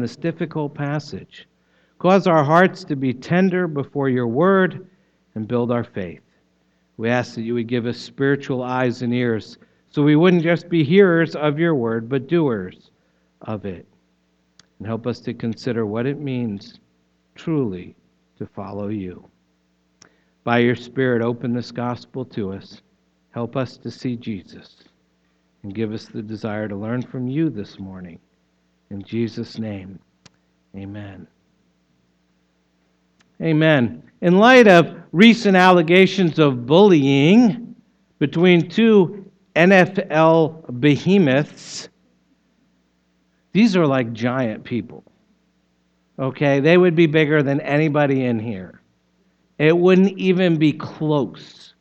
this difficult passage. Cause our hearts to be tender before your word and build our faith. We ask that you would give us spiritual eyes and ears so we wouldn't just be hearers of your word, but doers of it. And help us to consider what it means truly to follow you. By your Spirit, open this gospel to us. Help us to see Jesus and give us the desire to learn from you this morning. In Jesus' name, amen. Amen. In light of recent allegations of bullying between two NFL behemoths, these are like giant people. Okay? They would be bigger than anybody in here. It wouldn't even be close.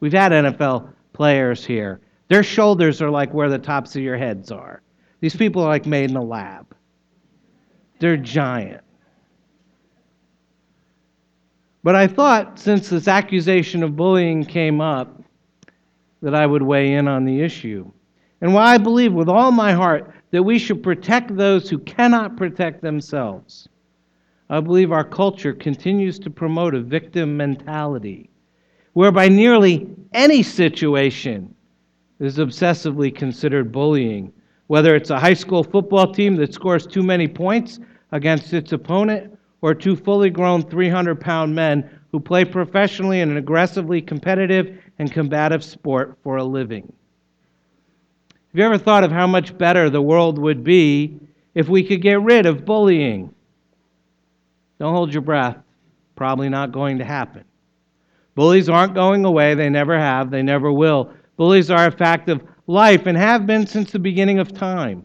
We've had NFL players here. Their shoulders are like where the tops of your heads are. These people are like made in a lab. They're giant. But I thought, since this accusation of bullying came up, that I would weigh in on the issue. And while I believe with all my heart that we should protect those who cannot protect themselves, I believe our culture continues to promote a victim mentality, whereby nearly any situation is obsessively considered bullying, whether it's a high school football team that scores too many points against its opponent or two fully grown 300 pound men who play professionally in an aggressively competitive and combative sport for a living. Have you ever thought of how much better the world would be if we could get rid of bullying? Don't hold your breath. Probably not going to happen. Bullies aren't going away. They never have. They never will. Bullies are a fact of life and have been since the beginning of time.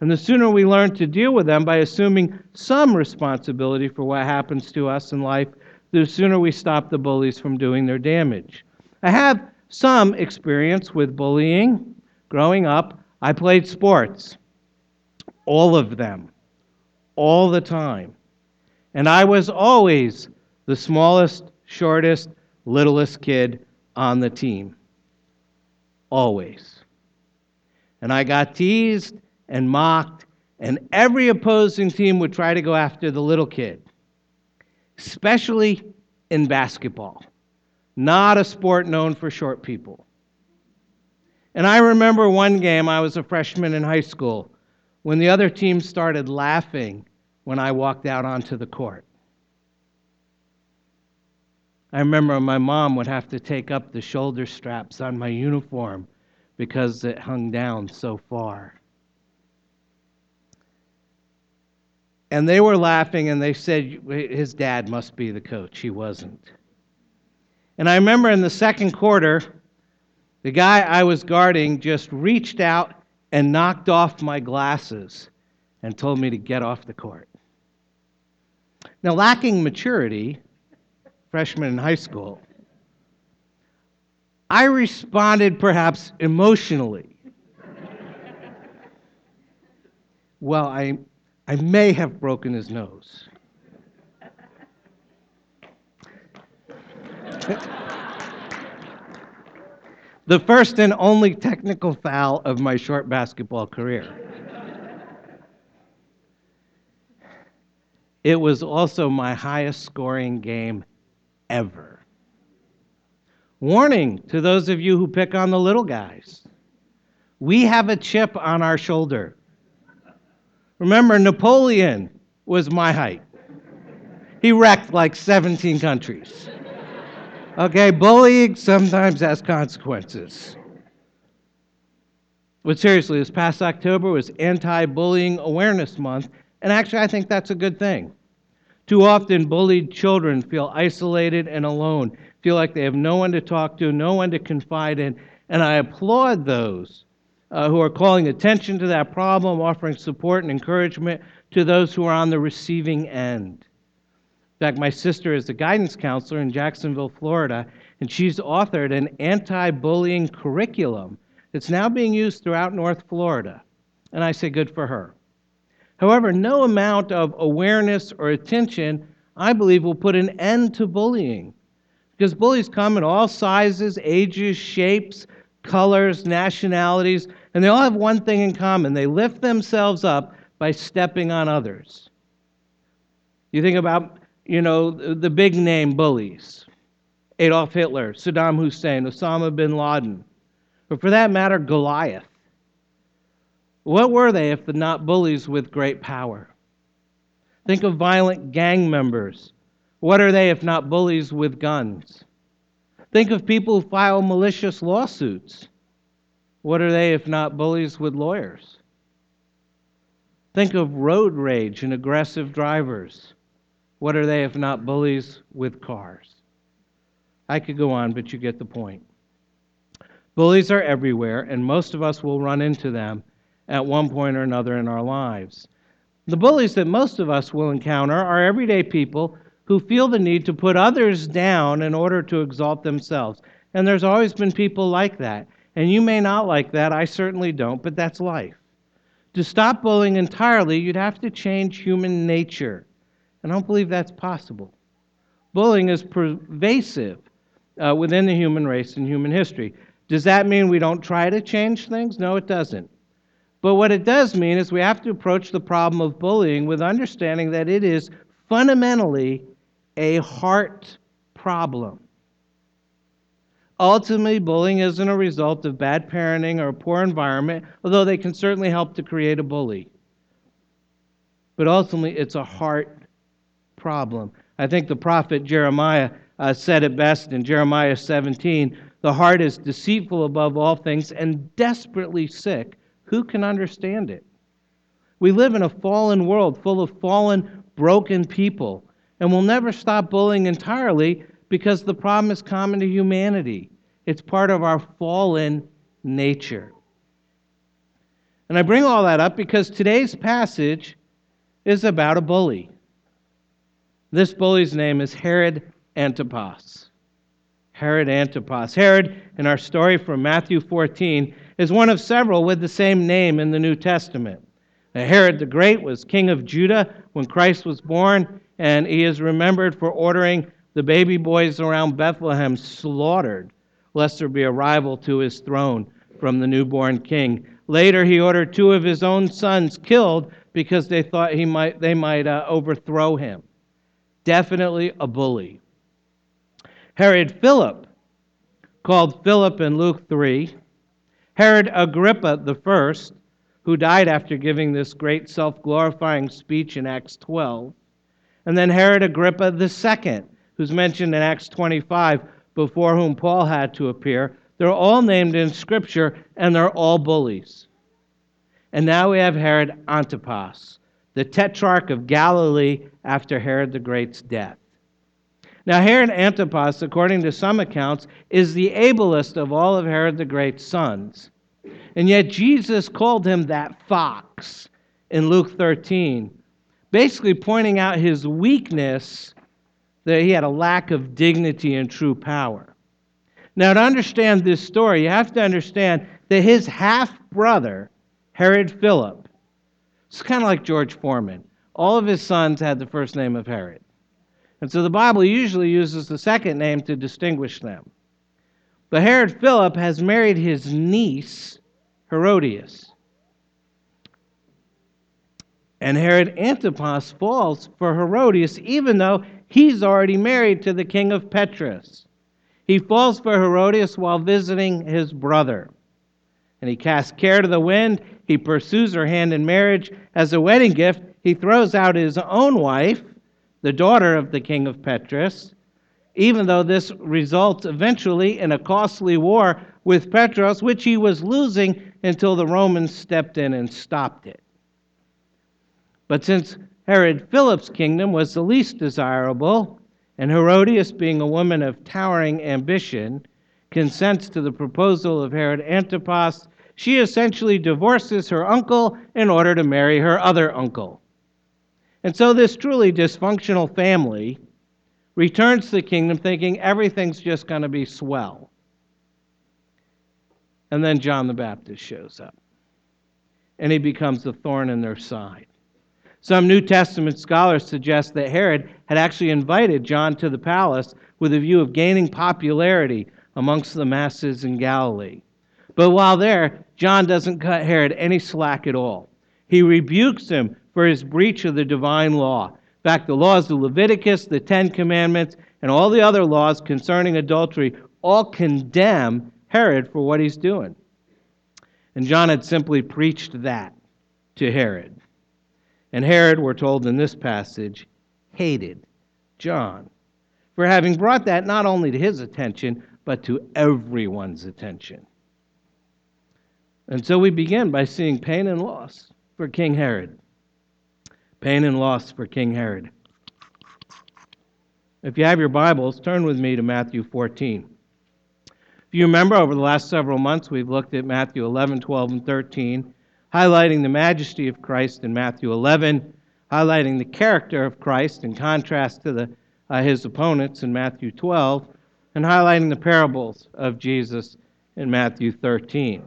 And the sooner we learn to deal with them by assuming some responsibility for what happens to us in life, the sooner we stop the bullies from doing their damage. I have some experience with bullying. Growing up, I played sports, all of them, all the time. And I was always the smallest, shortest, littlest kid on the team. Always. And I got teased and mocked, and every opposing team would try to go after the little kid, especially in basketball, not a sport known for short people. And I remember one game, I was a freshman in high school, when the other team started laughing when I walked out onto the court. I remember my mom would have to take up the shoulder straps on my uniform because it hung down so far. And they were laughing and they said his dad must be the coach. He wasn't. And I remember in the second quarter, the guy I was guarding just reached out and knocked off my glasses and told me to get off the court. Now, lacking maturity, freshman in high school, I responded perhaps emotionally. well, I I may have broken his nose. the first and only technical foul of my short basketball career. it was also my highest scoring game ever. Warning to those of you who pick on the little guys we have a chip on our shoulder. Remember, Napoleon was my height. He wrecked like 17 countries. Okay, bullying sometimes has consequences. But seriously, this past October was Anti Bullying Awareness Month, and actually, I think that's a good thing. Too often, bullied children feel isolated and alone, feel like they have no one to talk to, no one to confide in, and I applaud those uh, who are calling attention to that problem, offering support and encouragement to those who are on the receiving end. In fact, my sister is a guidance counselor in Jacksonville, Florida, and she's authored an anti bullying curriculum that's now being used throughout North Florida. And I say good for her. However, no amount of awareness or attention, I believe, will put an end to bullying. Because bullies come in all sizes, ages, shapes, colors, nationalities, and they all have one thing in common. They lift themselves up by stepping on others. You think about, you know, the big name bullies Adolf Hitler, Saddam Hussein, Osama bin Laden, or for that matter, Goliath. What were they if not bullies with great power? Think of violent gang members. What are they if not bullies with guns? Think of people who file malicious lawsuits. What are they if not bullies with lawyers? Think of road rage and aggressive drivers. What are they if not bullies with cars? I could go on, but you get the point. Bullies are everywhere, and most of us will run into them at one point or another in our lives. The bullies that most of us will encounter are everyday people who feel the need to put others down in order to exalt themselves. And there's always been people like that. And you may not like that, I certainly don't, but that's life. To stop bullying entirely, you'd have to change human nature. And I don't believe that's possible. Bullying is pervasive uh, within the human race and human history. Does that mean we don't try to change things? No, it doesn't. But what it does mean is we have to approach the problem of bullying with understanding that it is fundamentally a heart problem. Ultimately, bullying isn't a result of bad parenting or a poor environment, although they can certainly help to create a bully. But ultimately, it's a heart problem. I think the prophet Jeremiah uh, said it best in Jeremiah 17 The heart is deceitful above all things and desperately sick. Who can understand it? We live in a fallen world full of fallen, broken people, and we'll never stop bullying entirely because the problem is common to humanity. It's part of our fallen nature. And I bring all that up because today's passage is about a bully. This bully's name is Herod Antipas. Herod Antipas. Herod, in our story from Matthew 14, is one of several with the same name in the New Testament. Now, Herod the Great was king of Judah when Christ was born, and he is remembered for ordering the baby boys around Bethlehem slaughtered, lest there be a rival to his throne from the newborn king. Later, he ordered two of his own sons killed because they thought he might, they might uh, overthrow him. Definitely a bully. Herod Philip, called Philip in Luke 3, Herod Agrippa I, who died after giving this great self glorifying speech in Acts 12, and then Herod Agrippa II, who's mentioned in Acts 25, before whom Paul had to appear. They're all named in Scripture, and they're all bullies. And now we have Herod Antipas, the tetrarch of Galilee after Herod the Great's death. Now, Herod Antipas, according to some accounts, is the ablest of all of Herod the Great's sons. And yet Jesus called him that fox in Luke 13, basically pointing out his weakness that he had a lack of dignity and true power. Now, to understand this story, you have to understand that his half brother, Herod Philip, it's kind of like George Foreman. All of his sons had the first name of Herod. And so the Bible usually uses the second name to distinguish them. But Herod Philip has married his niece, Herodias. And Herod Antipas falls for Herodias, even though he's already married to the king of Petraeus. He falls for Herodias while visiting his brother. And he casts care to the wind. He pursues her hand in marriage. As a wedding gift, he throws out his own wife the daughter of the king of Petraeus, even though this results eventually in a costly war with Petros, which he was losing until the Romans stepped in and stopped it. But since Herod Philip's kingdom was the least desirable, and Herodias, being a woman of towering ambition, consents to the proposal of Herod Antipas, she essentially divorces her uncle in order to marry her other uncle. And so this truly dysfunctional family returns to the kingdom thinking everything's just going to be swell. And then John the Baptist shows up. And he becomes a thorn in their side. Some New Testament scholars suggest that Herod had actually invited John to the palace with a view of gaining popularity amongst the masses in Galilee. But while there, John doesn't cut Herod any slack at all. He rebukes him for his breach of the divine law. In fact, the laws of Leviticus, the Ten Commandments, and all the other laws concerning adultery all condemn Herod for what he's doing. And John had simply preached that to Herod. And Herod, we're told in this passage, hated John for having brought that not only to his attention, but to everyone's attention. And so we begin by seeing pain and loss for King Herod. Pain and loss for King Herod. If you have your Bibles, turn with me to Matthew 14. If you remember, over the last several months, we've looked at Matthew 11, 12, and 13, highlighting the majesty of Christ in Matthew 11, highlighting the character of Christ in contrast to the, uh, his opponents in Matthew 12, and highlighting the parables of Jesus in Matthew 13.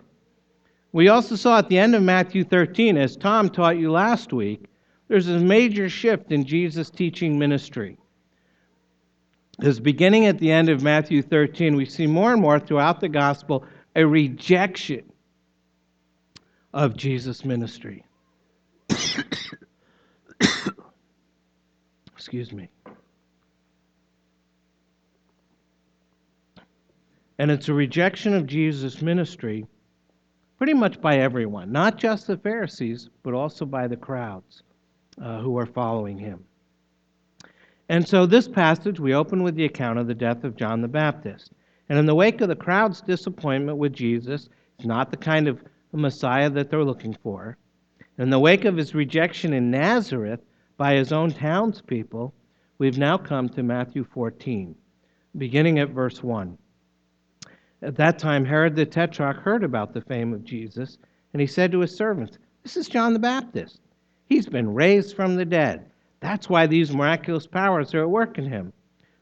We also saw at the end of Matthew 13, as Tom taught you last week, there's a major shift in Jesus' teaching ministry. Because beginning at the end of Matthew 13, we see more and more throughout the gospel a rejection of Jesus' ministry. Excuse me. And it's a rejection of Jesus' ministry pretty much by everyone, not just the Pharisees, but also by the crowds uh, who are following him. And so, this passage, we open with the account of the death of John the Baptist. And in the wake of the crowd's disappointment with Jesus, it's not the kind of Messiah that they're looking for. In the wake of his rejection in Nazareth by his own townspeople, we've now come to Matthew 14, beginning at verse 1. At that time, Herod the Tetrarch heard about the fame of Jesus, and he said to his servants, This is John the Baptist. He's been raised from the dead. That's why these miraculous powers are at work in him.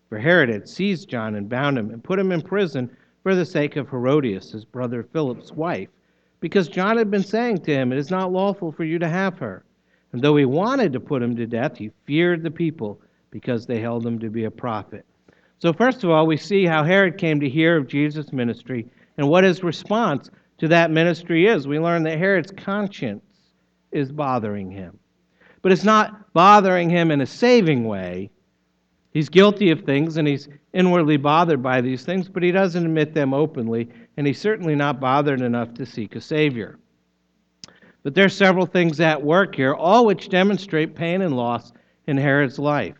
For Herod had seized John and bound him and put him in prison for the sake of Herodias, his brother Philip's wife, because John had been saying to him, It is not lawful for you to have her. And though he wanted to put him to death, he feared the people because they held him to be a prophet. So, first of all, we see how Herod came to hear of Jesus' ministry and what his response to that ministry is. We learn that Herod's conscience is bothering him but it's not bothering him in a saving way. He's guilty of things and he's inwardly bothered by these things, but he doesn't admit them openly, and he's certainly not bothered enough to seek a Savior. But there are several things at work here, all which demonstrate pain and loss in Herod's life.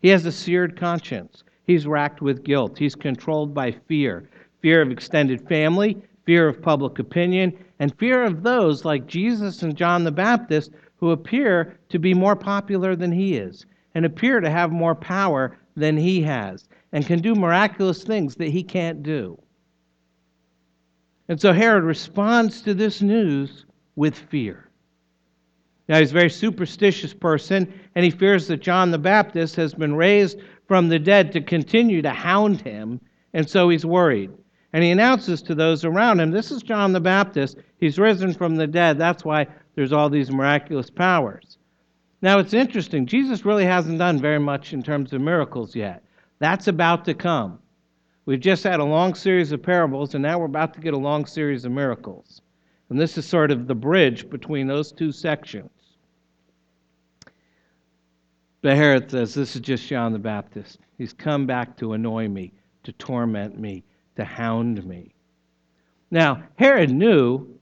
He has a seared conscience. He's racked with guilt. He's controlled by fear fear of extended family, fear of public opinion, and fear of those like Jesus and John the Baptist who appear to be more popular than he is and appear to have more power than he has and can do miraculous things that he can't do. And so Herod responds to this news with fear. Now, he's a very superstitious person, and he fears that John the Baptist has been raised from the dead to continue to hound him, and so he's worried. And he announces to those around him, This is John the Baptist. He's risen from the dead. That's why there's all these miraculous powers. Now, it's interesting. Jesus really hasn't done very much in terms of miracles yet. That's about to come. We've just had a long series of parables, and now we're about to get a long series of miracles. And this is sort of the bridge between those two sections. But Herod says, This is just John the Baptist. He's come back to annoy me, to torment me, to hound me. Now, Herod knew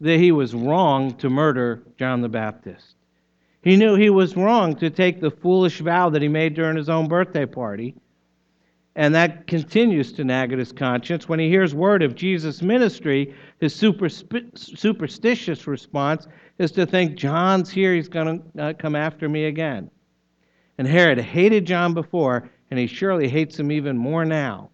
that he was wrong to murder John the Baptist. He knew he was wrong to take the foolish vow that he made during his own birthday party. And that continues to nag at his conscience. When he hears word of Jesus' ministry, his superstitious response is to think, John's here, he's going to uh, come after me again. And Herod hated John before, and he surely hates him even more now.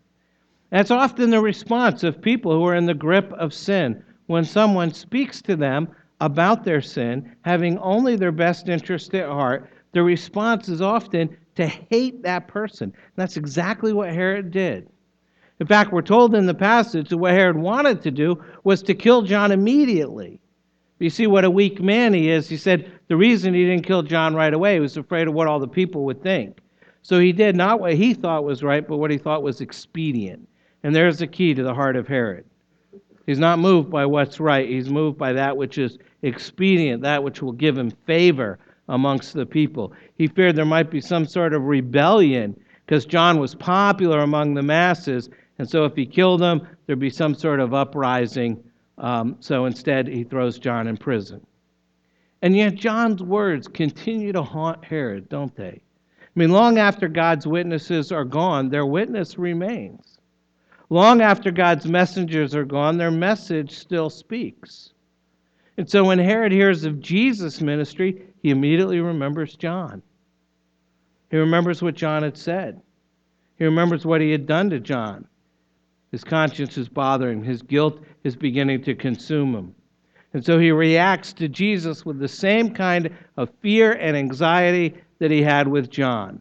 That's often the response of people who are in the grip of sin, when someone speaks to them about their sin, having only their best interest at heart, the response is often to hate that person. And that's exactly what Herod did. In fact, we're told in the passage that what Herod wanted to do was to kill John immediately. You see what a weak man he is. He said the reason he didn't kill John right away he was afraid of what all the people would think. So he did not what he thought was right, but what he thought was expedient. And there's the key to the heart of Herod. He's not moved by what's right, he's moved by that which is expedient, that which will give him favor amongst the people. He feared there might be some sort of rebellion because John was popular among the masses, and so if he killed him, there'd be some sort of uprising. Um, so instead, he throws John in prison. And yet, John's words continue to haunt Herod, don't they? I mean, long after God's witnesses are gone, their witness remains. Long after God's messengers are gone, their message still speaks. And so when Herod hears of Jesus' ministry, he immediately remembers John. He remembers what John had said. He remembers what he had done to John. His conscience is bothering him, his guilt is beginning to consume him. And so he reacts to Jesus with the same kind of fear and anxiety that he had with John.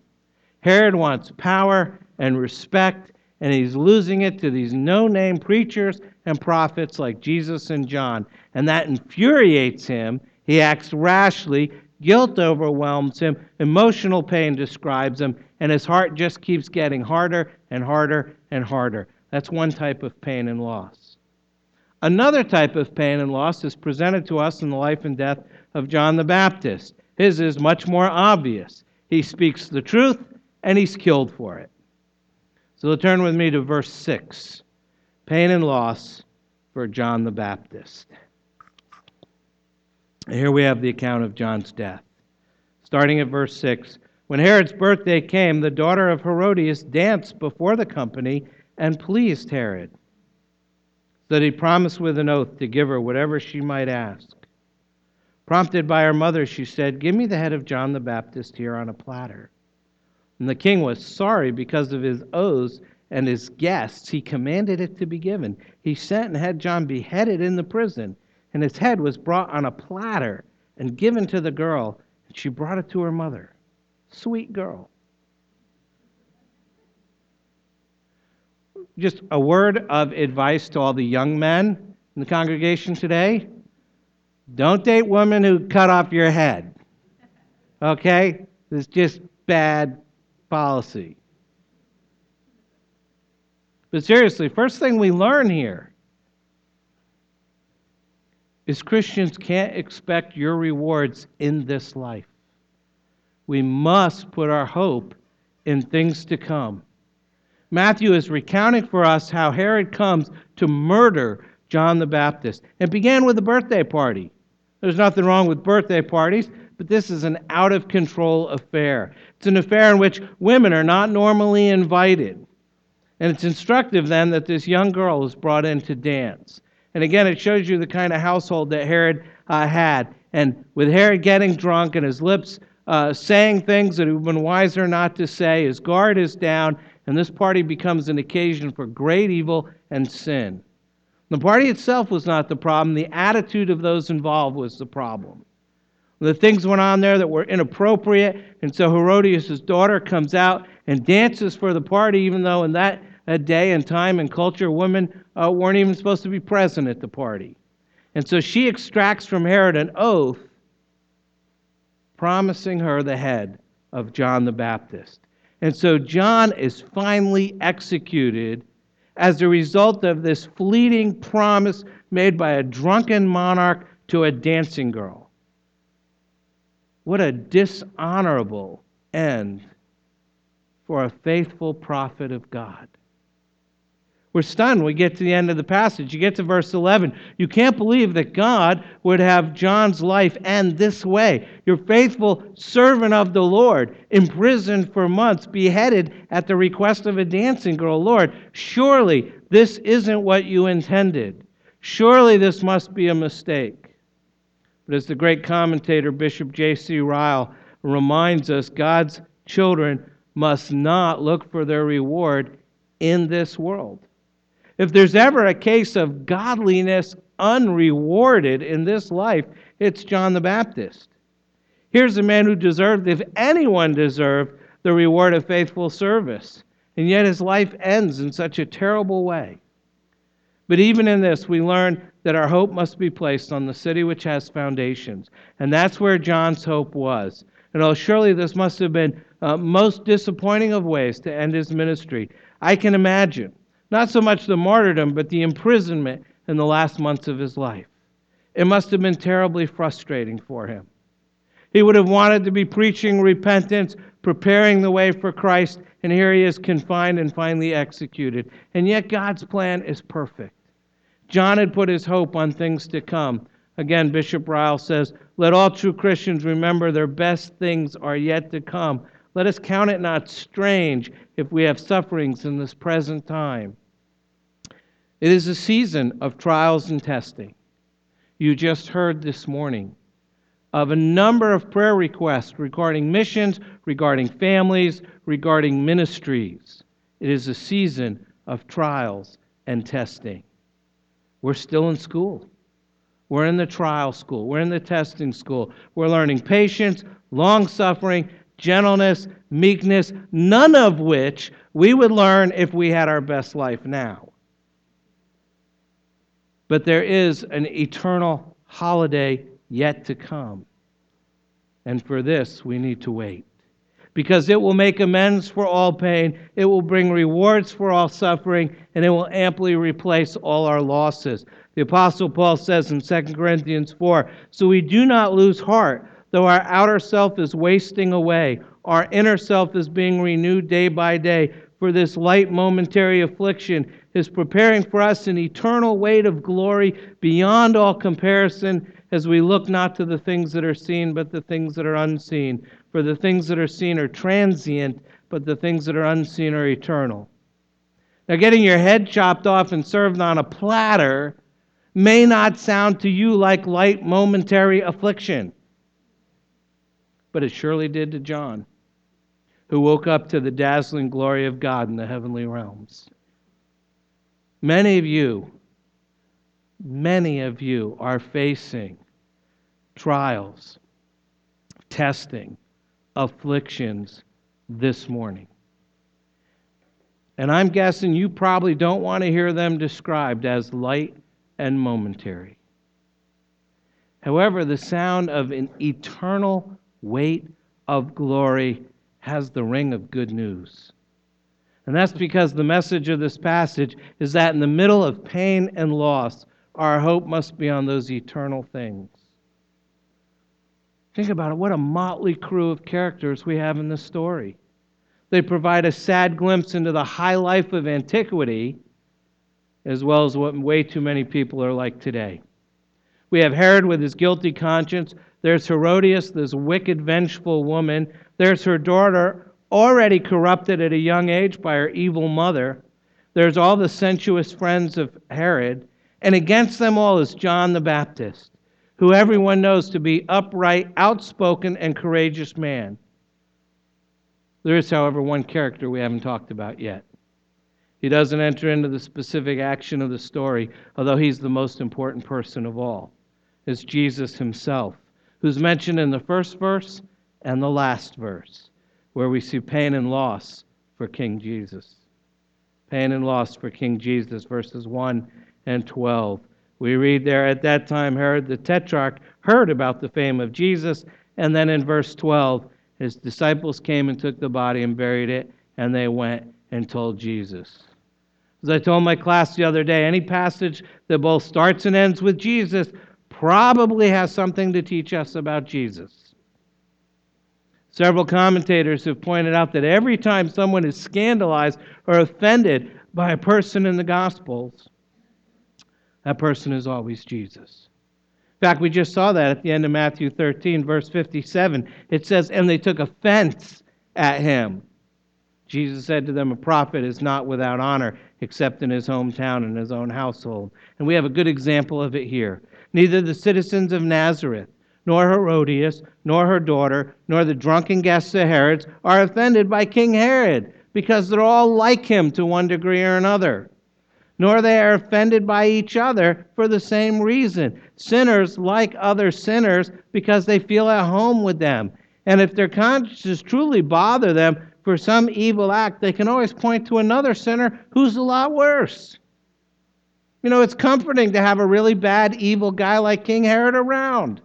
Herod wants power and respect, and he's losing it to these no name preachers and prophets like Jesus and John. And that infuriates him. He acts rashly, guilt overwhelms him, emotional pain describes him, and his heart just keeps getting harder and harder and harder. That's one type of pain and loss. Another type of pain and loss is presented to us in the life and death of John the Baptist. His is much more obvious. He speaks the truth and he's killed for it. So turn with me to verse 6 pain and loss for John the Baptist. Here we have the account of John's death. Starting at verse 6 When Herod's birthday came, the daughter of Herodias danced before the company and pleased Herod, so that he promised with an oath to give her whatever she might ask. Prompted by her mother, she said, Give me the head of John the Baptist here on a platter. And the king was sorry because of his oaths and his guests. He commanded it to be given. He sent and had John beheaded in the prison, and his head was brought on a platter and given to the girl, and she brought it to her mother. Sweet girl. Just a word of advice to all the young men in the congregation today. Don't date women who cut off your head. Okay? It's just bad policy. But seriously, first thing we learn here is Christians can't expect your rewards in this life. We must put our hope in things to come. Matthew is recounting for us how Herod comes to murder John the Baptist. It began with a birthday party. There's nothing wrong with birthday parties, but this is an out of control affair. It's an affair in which women are not normally invited. And it's instructive then that this young girl is brought in to dance. And again, it shows you the kind of household that Herod uh, had. And with Herod getting drunk and his lips uh, saying things that he would have been wiser not to say, his guard is down, and this party becomes an occasion for great evil and sin. The party itself was not the problem, the attitude of those involved was the problem. The things went on there that were inappropriate, and so Herodias' daughter comes out and dances for the party, even though in that day and time and culture, women uh, weren't even supposed to be present at the party. And so she extracts from Herod an oath promising her the head of John the Baptist. And so John is finally executed as a result of this fleeting promise made by a drunken monarch to a dancing girl. What a dishonorable end for a faithful prophet of God. We're stunned. We get to the end of the passage. You get to verse 11. You can't believe that God would have John's life end this way. Your faithful servant of the Lord, imprisoned for months, beheaded at the request of a dancing girl. Lord, surely this isn't what you intended. Surely this must be a mistake. But as the great commentator Bishop J.C. Ryle reminds us, God's children must not look for their reward in this world. If there's ever a case of godliness unrewarded in this life, it's John the Baptist. Here's a man who deserved, if anyone deserved, the reward of faithful service. And yet his life ends in such a terrible way. But even in this, we learn that our hope must be placed on the city which has foundations. And that's where John's hope was. And oh, surely this must have been uh, most disappointing of ways to end his ministry. I can imagine not so much the martyrdom, but the imprisonment in the last months of his life. It must have been terribly frustrating for him. He would have wanted to be preaching repentance, preparing the way for Christ, and here he is confined and finally executed. And yet God's plan is perfect. John had put his hope on things to come. Again, Bishop Ryle says, Let all true Christians remember their best things are yet to come. Let us count it not strange if we have sufferings in this present time. It is a season of trials and testing. You just heard this morning of a number of prayer requests regarding missions, regarding families, regarding ministries. It is a season of trials and testing. We're still in school. We're in the trial school. We're in the testing school. We're learning patience, long suffering, gentleness, meekness, none of which we would learn if we had our best life now. But there is an eternal holiday yet to come. And for this, we need to wait. Because it will make amends for all pain, it will bring rewards for all suffering, and it will amply replace all our losses. The Apostle Paul says in 2 Corinthians 4 So we do not lose heart, though our outer self is wasting away, our inner self is being renewed day by day. For this light momentary affliction is preparing for us an eternal weight of glory beyond all comparison as we look not to the things that are seen, but the things that are unseen. For the things that are seen are transient, but the things that are unseen are eternal. Now, getting your head chopped off and served on a platter may not sound to you like light momentary affliction, but it surely did to John, who woke up to the dazzling glory of God in the heavenly realms. Many of you many of you are facing trials, testing, afflictions this morning. And I'm guessing you probably don't want to hear them described as light and momentary. However, the sound of an eternal weight of glory has the ring of good news. And that's because the message of this passage is that in the middle of pain and loss, our hope must be on those eternal things. Think about it. What a motley crew of characters we have in this story. They provide a sad glimpse into the high life of antiquity, as well as what way too many people are like today. We have Herod with his guilty conscience. There's Herodias, this wicked, vengeful woman. There's her daughter, already corrupted at a young age by her evil mother. There's all the sensuous friends of Herod. And against them all is John the Baptist, who everyone knows to be upright, outspoken, and courageous man. There is, however, one character we haven't talked about yet. He doesn't enter into the specific action of the story, although he's the most important person of all. It's Jesus himself, who's mentioned in the first verse and the last verse, where we see pain and loss for King Jesus. Pain and loss for King Jesus, verses 1 and 12. We read there, at that time, Herod the Tetrarch heard about the fame of Jesus. And then in verse 12, his disciples came and took the body and buried it, and they went and told Jesus. As I told my class the other day, any passage that both starts and ends with Jesus probably has something to teach us about Jesus. Several commentators have pointed out that every time someone is scandalized or offended by a person in the Gospels, that person is always Jesus. In fact, we just saw that at the end of Matthew 13, verse 57. It says, And they took offense at him. Jesus said to them, A prophet is not without honor except in his hometown and his own household. And we have a good example of it here. Neither the citizens of Nazareth, nor Herodias, nor her daughter, nor the drunken guests of Herod's are offended by King Herod, because they're all like him to one degree or another nor they are offended by each other for the same reason. Sinners like other sinners because they feel at home with them. And if their consciences truly bother them for some evil act, they can always point to another sinner who's a lot worse. You know, it's comforting to have a really bad, evil guy like King Herod around.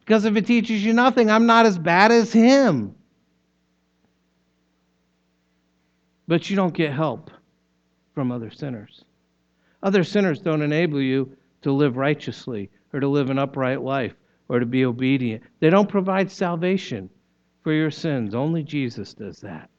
Because if it teaches you nothing, I'm not as bad as him. But you don't get help from other sinners. Other sinners don't enable you to live righteously or to live an upright life or to be obedient. They don't provide salvation for your sins. Only Jesus does that.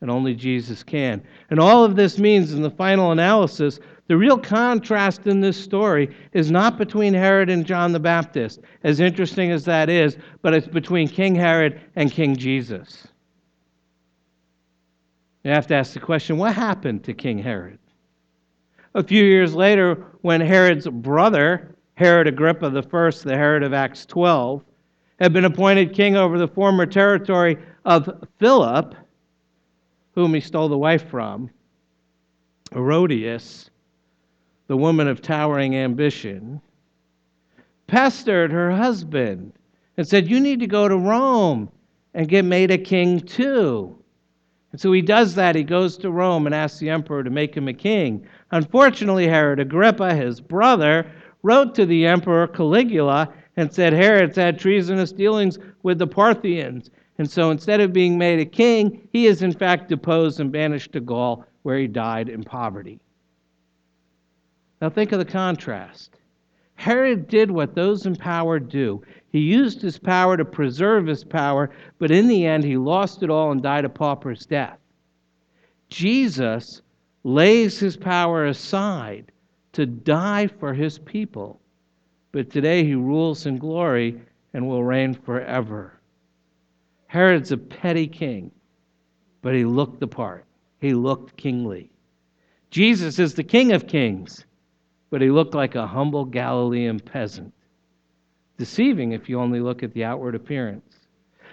And only Jesus can. And all of this means, in the final analysis, the real contrast in this story is not between Herod and John the Baptist, as interesting as that is, but it's between King Herod and King Jesus. You have to ask the question what happened to King Herod? A few years later, when Herod's brother, Herod Agrippa I, the Herod of Acts 12, had been appointed king over the former territory of Philip, whom he stole the wife from, Herodias, the woman of towering ambition, pestered her husband and said, You need to go to Rome and get made a king too. And so he does that. He goes to Rome and asks the emperor to make him a king. Unfortunately, Herod Agrippa, his brother, wrote to the emperor Caligula and said Herod's had treasonous dealings with the Parthians. And so instead of being made a king, he is in fact deposed and banished to Gaul, where he died in poverty. Now think of the contrast. Herod did what those in power do. He used his power to preserve his power, but in the end, he lost it all and died a pauper's death. Jesus lays his power aside to die for his people, but today he rules in glory and will reign forever. Herod's a petty king, but he looked the part. He looked kingly. Jesus is the King of kings, but he looked like a humble Galilean peasant deceiving if you only look at the outward appearance.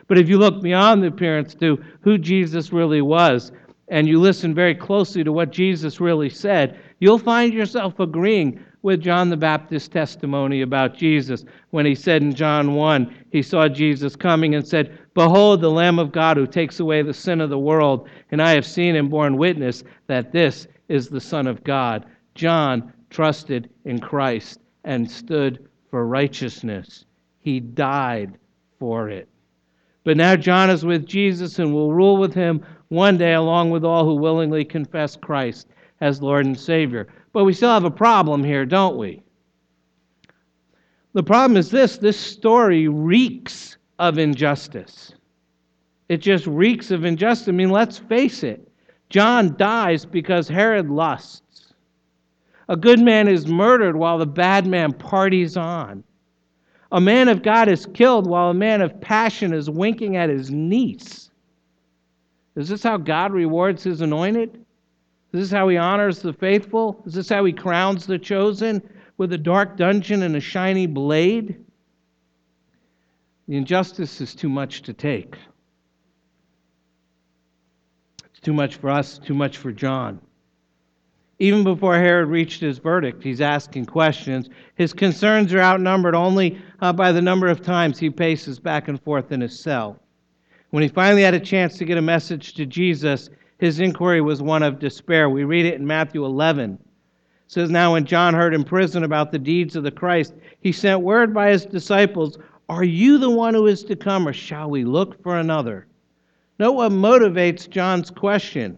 But if you look beyond the appearance to who Jesus really was, and you listen very closely to what Jesus really said, you'll find yourself agreeing with John the Baptist's testimony about Jesus when he said in John 1, he saw Jesus coming and said, Behold, the Lamb of God who takes away the sin of the world, and I have seen and borne witness that this is the Son of God. John trusted in Christ and stood for righteousness. He died for it. But now John is with Jesus and will rule with him one day along with all who willingly confess Christ as Lord and Savior. But we still have a problem here, don't we? The problem is this this story reeks of injustice. It just reeks of injustice. I mean, let's face it. John dies because Herod lusts. A good man is murdered while the bad man parties on. A man of God is killed while a man of passion is winking at his niece. Is this how God rewards his anointed? Is this how he honors the faithful? Is this how he crowns the chosen with a dark dungeon and a shiny blade? The injustice is too much to take. It's too much for us, too much for John. Even before Herod reached his verdict, he's asking questions. His concerns are outnumbered only uh, by the number of times he paces back and forth in his cell. When he finally had a chance to get a message to Jesus, his inquiry was one of despair. We read it in Matthew 11. It says, Now when John heard in prison about the deeds of the Christ, he sent word by his disciples, Are you the one who is to come, or shall we look for another? Note what motivates John's question.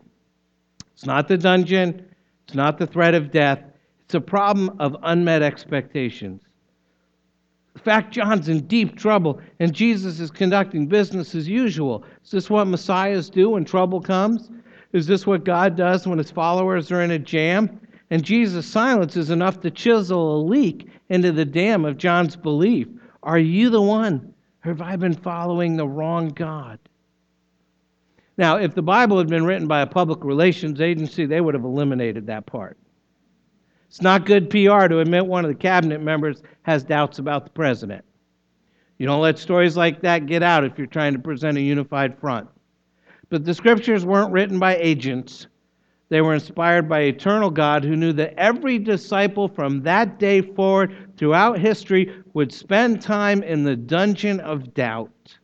It's not the dungeon, it's not the threat of death, it's a problem of unmet expectations. In fact, John's in deep trouble, and Jesus is conducting business as usual. Is this what messiahs do when trouble comes? Is this what God does when his followers are in a jam? And Jesus' silence is enough to chisel a leak into the dam of John's belief. Are you the one? Or have I been following the wrong God? Now, if the Bible had been written by a public relations agency, they would have eliminated that part. It's not good PR to admit one of the cabinet members has doubts about the president. You don't let stories like that get out if you're trying to present a unified front. But the scriptures weren't written by agents. They were inspired by eternal God who knew that every disciple from that day forward throughout history would spend time in the dungeon of doubt.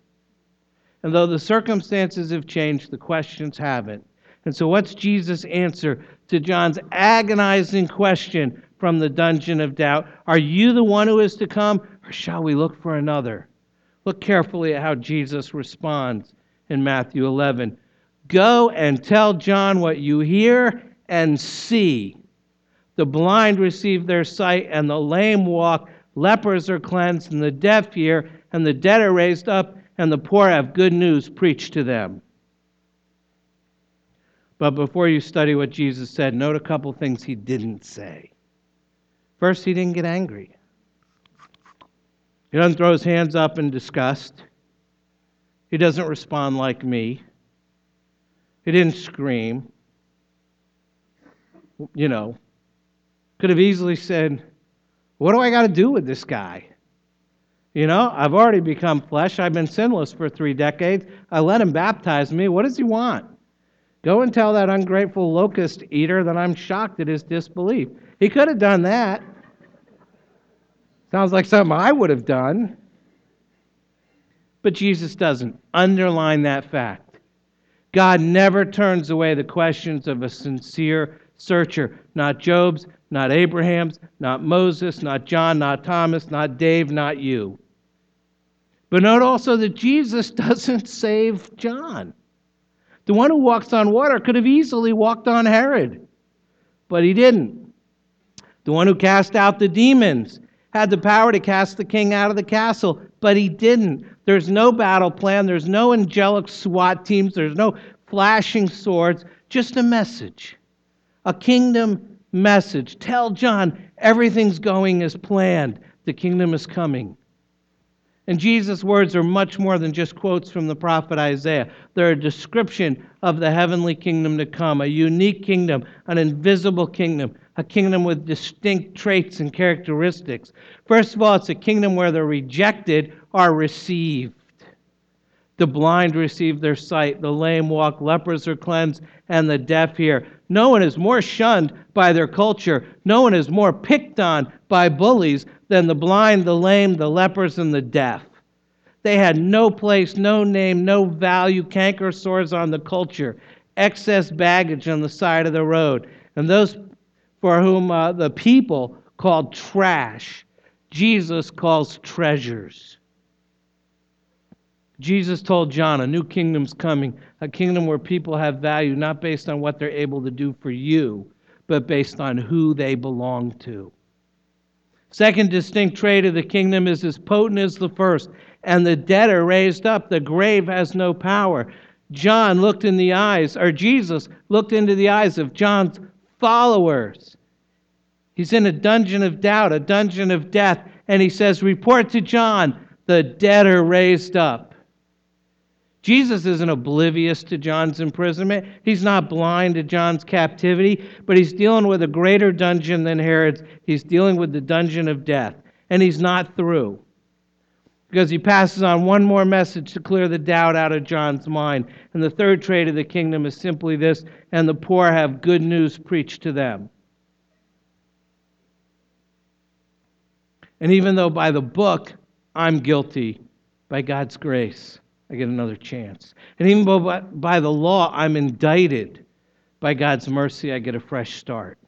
And though the circumstances have changed, the questions haven't. And so, what's Jesus' answer to John's agonizing question from the dungeon of doubt? Are you the one who is to come, or shall we look for another? Look carefully at how Jesus responds in Matthew 11. Go and tell John what you hear and see. The blind receive their sight, and the lame walk, lepers are cleansed, and the deaf hear, and the dead are raised up, and the poor have good news preached to them. But before you study what Jesus said, note a couple things he didn't say. First, he didn't get angry. He doesn't throw his hands up in disgust. He doesn't respond like me. He didn't scream. You know, could have easily said, What do I got to do with this guy? You know, I've already become flesh. I've been sinless for three decades. I let him baptize me. What does he want? Go and tell that ungrateful locust eater that I'm shocked at his disbelief. He could have done that. Sounds like something I would have done. But Jesus doesn't. Underline that fact. God never turns away the questions of a sincere searcher. Not Job's, not Abraham's, not Moses, not John, not Thomas, not Dave, not you. But note also that Jesus doesn't save John. The one who walks on water could have easily walked on Herod, but he didn't. The one who cast out the demons had the power to cast the king out of the castle, but he didn't. There's no battle plan, there's no angelic SWAT teams, there's no flashing swords, just a message. A kingdom message. Tell John everything's going as planned. The kingdom is coming. And Jesus' words are much more than just quotes from the prophet Isaiah. They're a description of the heavenly kingdom to come, a unique kingdom, an invisible kingdom, a kingdom with distinct traits and characteristics. First of all, it's a kingdom where the rejected are received. The blind receive their sight, the lame walk, lepers are cleansed, and the deaf hear. No one is more shunned by their culture. No one is more picked on by bullies than the blind, the lame, the lepers, and the deaf. They had no place, no name, no value, canker sores on the culture, excess baggage on the side of the road. And those for whom uh, the people called trash, Jesus calls treasures. Jesus told John, a new kingdom's coming, a kingdom where people have value not based on what they're able to do for you, but based on who they belong to. Second distinct trait of the kingdom is as potent as the first, and the dead are raised up. The grave has no power. John looked in the eyes, or Jesus looked into the eyes of John's followers. He's in a dungeon of doubt, a dungeon of death, and he says, Report to John, the dead are raised up. Jesus isn't oblivious to John's imprisonment. He's not blind to John's captivity, but he's dealing with a greater dungeon than Herod's. He's dealing with the dungeon of death, and he's not through. Because he passes on one more message to clear the doubt out of John's mind. And the third trait of the kingdom is simply this and the poor have good news preached to them. And even though by the book I'm guilty, by God's grace, I get another chance. And even by, by the law, I'm indicted. By God's mercy, I get a fresh start.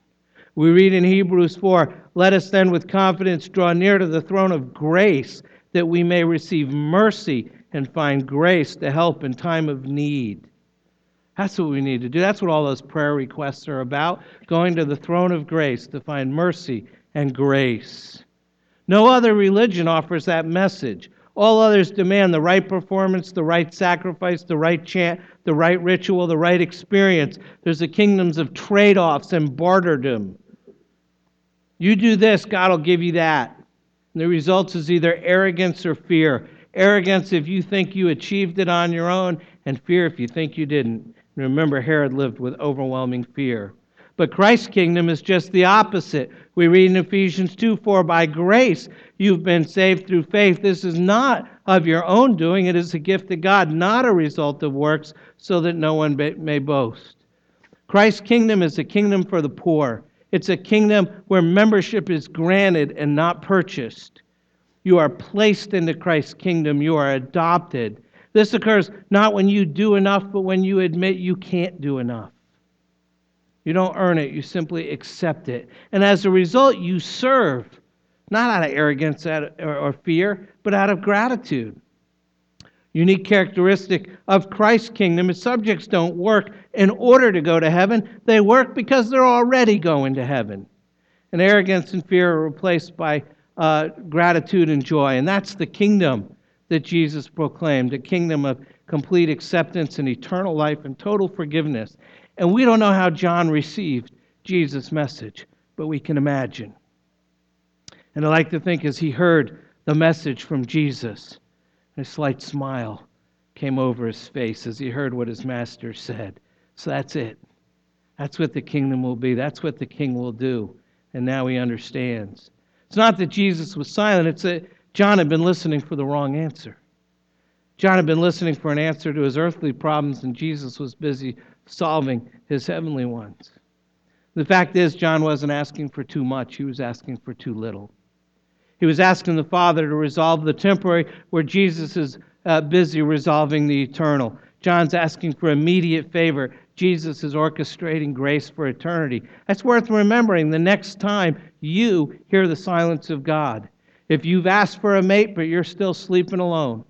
We read in Hebrews 4 Let us then with confidence draw near to the throne of grace that we may receive mercy and find grace to help in time of need. That's what we need to do. That's what all those prayer requests are about going to the throne of grace to find mercy and grace. No other religion offers that message. All others demand the right performance, the right sacrifice, the right chant, the right ritual, the right experience. There's the kingdoms of trade offs and barterdom. You do this, God will give you that. And the result is either arrogance or fear. Arrogance if you think you achieved it on your own, and fear if you think you didn't. And remember, Herod lived with overwhelming fear. But Christ's kingdom is just the opposite. We read in Ephesians 2 For by grace you've been saved through faith. This is not of your own doing, it is a gift of God, not a result of works, so that no one may boast. Christ's kingdom is a kingdom for the poor, it's a kingdom where membership is granted and not purchased. You are placed into Christ's kingdom, you are adopted. This occurs not when you do enough, but when you admit you can't do enough. You don't earn it, you simply accept it. And as a result, you serve, not out of arrogance or fear, but out of gratitude. Unique characteristic of Christ's kingdom is subjects don't work in order to go to heaven, they work because they're already going to heaven. And arrogance and fear are replaced by uh, gratitude and joy. And that's the kingdom that Jesus proclaimed a kingdom of complete acceptance and eternal life and total forgiveness. And we don't know how John received Jesus' message, but we can imagine. And I like to think as he heard the message from Jesus, a slight smile came over his face as he heard what his master said. So that's it. That's what the kingdom will be. That's what the king will do. And now he understands. It's not that Jesus was silent, it's that John had been listening for the wrong answer. John had been listening for an answer to his earthly problems, and Jesus was busy solving his heavenly ones. The fact is, John wasn't asking for too much, he was asking for too little. He was asking the Father to resolve the temporary where Jesus is uh, busy resolving the eternal. John's asking for immediate favor. Jesus is orchestrating grace for eternity. That's worth remembering the next time you hear the silence of God. If you've asked for a mate, but you're still sleeping alone.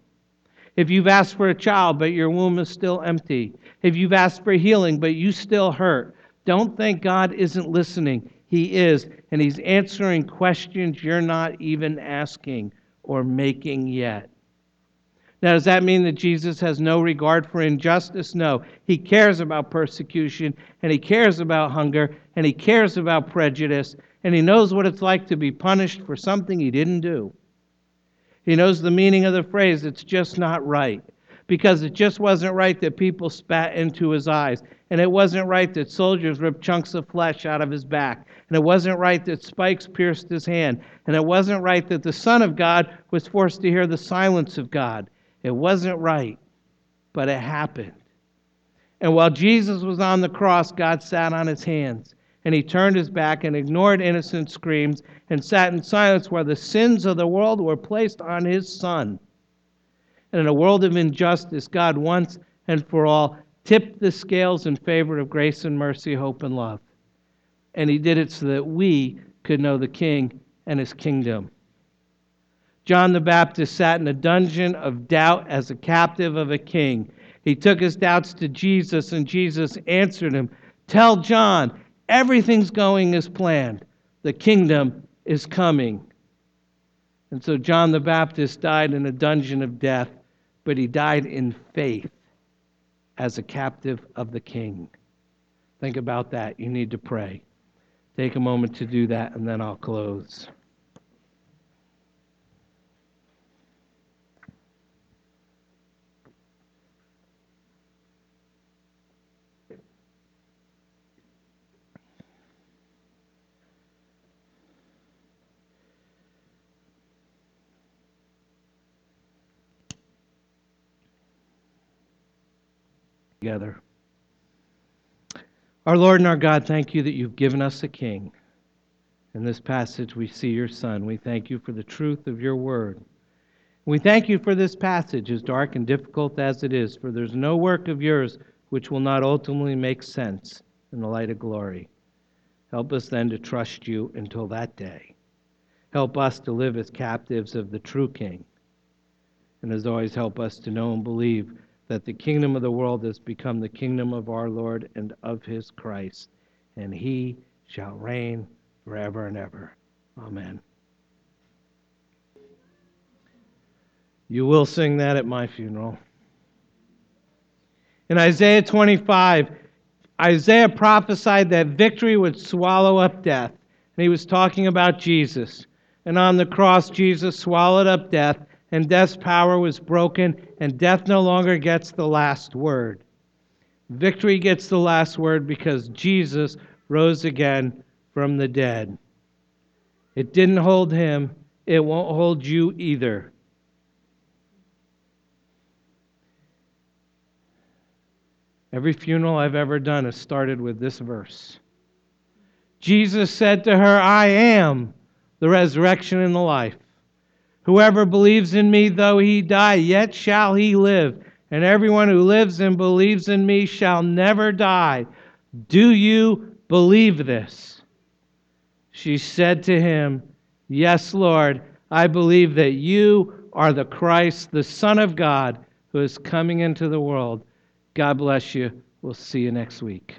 If you've asked for a child, but your womb is still empty. If you've asked for healing, but you still hurt. Don't think God isn't listening. He is, and He's answering questions you're not even asking or making yet. Now, does that mean that Jesus has no regard for injustice? No. He cares about persecution, and he cares about hunger, and he cares about prejudice, and he knows what it's like to be punished for something he didn't do. He knows the meaning of the phrase, it's just not right, because it just wasn't right that people spat into his eyes, and it wasn't right that soldiers ripped chunks of flesh out of his back, and it wasn't right that spikes pierced his hand, and it wasn't right that the Son of God was forced to hear the silence of God. It wasn't right, but it happened. And while Jesus was on the cross, God sat on his hands, and he turned his back and ignored innocent screams and sat in silence while the sins of the world were placed on his Son. And in a world of injustice, God once and for all tipped the scales in favor of grace and mercy, hope and love. And he did it so that we could know the King and his kingdom. John the Baptist sat in a dungeon of doubt as a captive of a king. He took his doubts to Jesus, and Jesus answered him Tell John, everything's going as planned. The kingdom is coming. And so John the Baptist died in a dungeon of death, but he died in faith as a captive of the king. Think about that. You need to pray. Take a moment to do that, and then I'll close. together. Our Lord and our God, thank you that you've given us a king. In this passage, we see your son. We thank you for the truth of your word. We thank you for this passage, as dark and difficult as it is, for there's no work of yours which will not ultimately make sense in the light of glory. Help us then to trust you until that day. Help us to live as captives of the true King. And as always, help us to know and believe that the kingdom of the world has become the kingdom of our Lord and of his Christ, and he shall reign forever and ever. Amen. You will sing that at my funeral. In Isaiah 25, Isaiah prophesied that victory would swallow up death. And he was talking about Jesus. And on the cross, Jesus swallowed up death and death's power was broken, and death no longer gets the last word. Victory gets the last word because Jesus rose again from the dead. It didn't hold him, it won't hold you either. Every funeral I've ever done has started with this verse. Jesus said to her, I am the resurrection and the life. Whoever believes in me, though he die, yet shall he live. And everyone who lives and believes in me shall never die. Do you believe this? She said to him, Yes, Lord, I believe that you are the Christ, the Son of God, who is coming into the world. God bless you. We'll see you next week.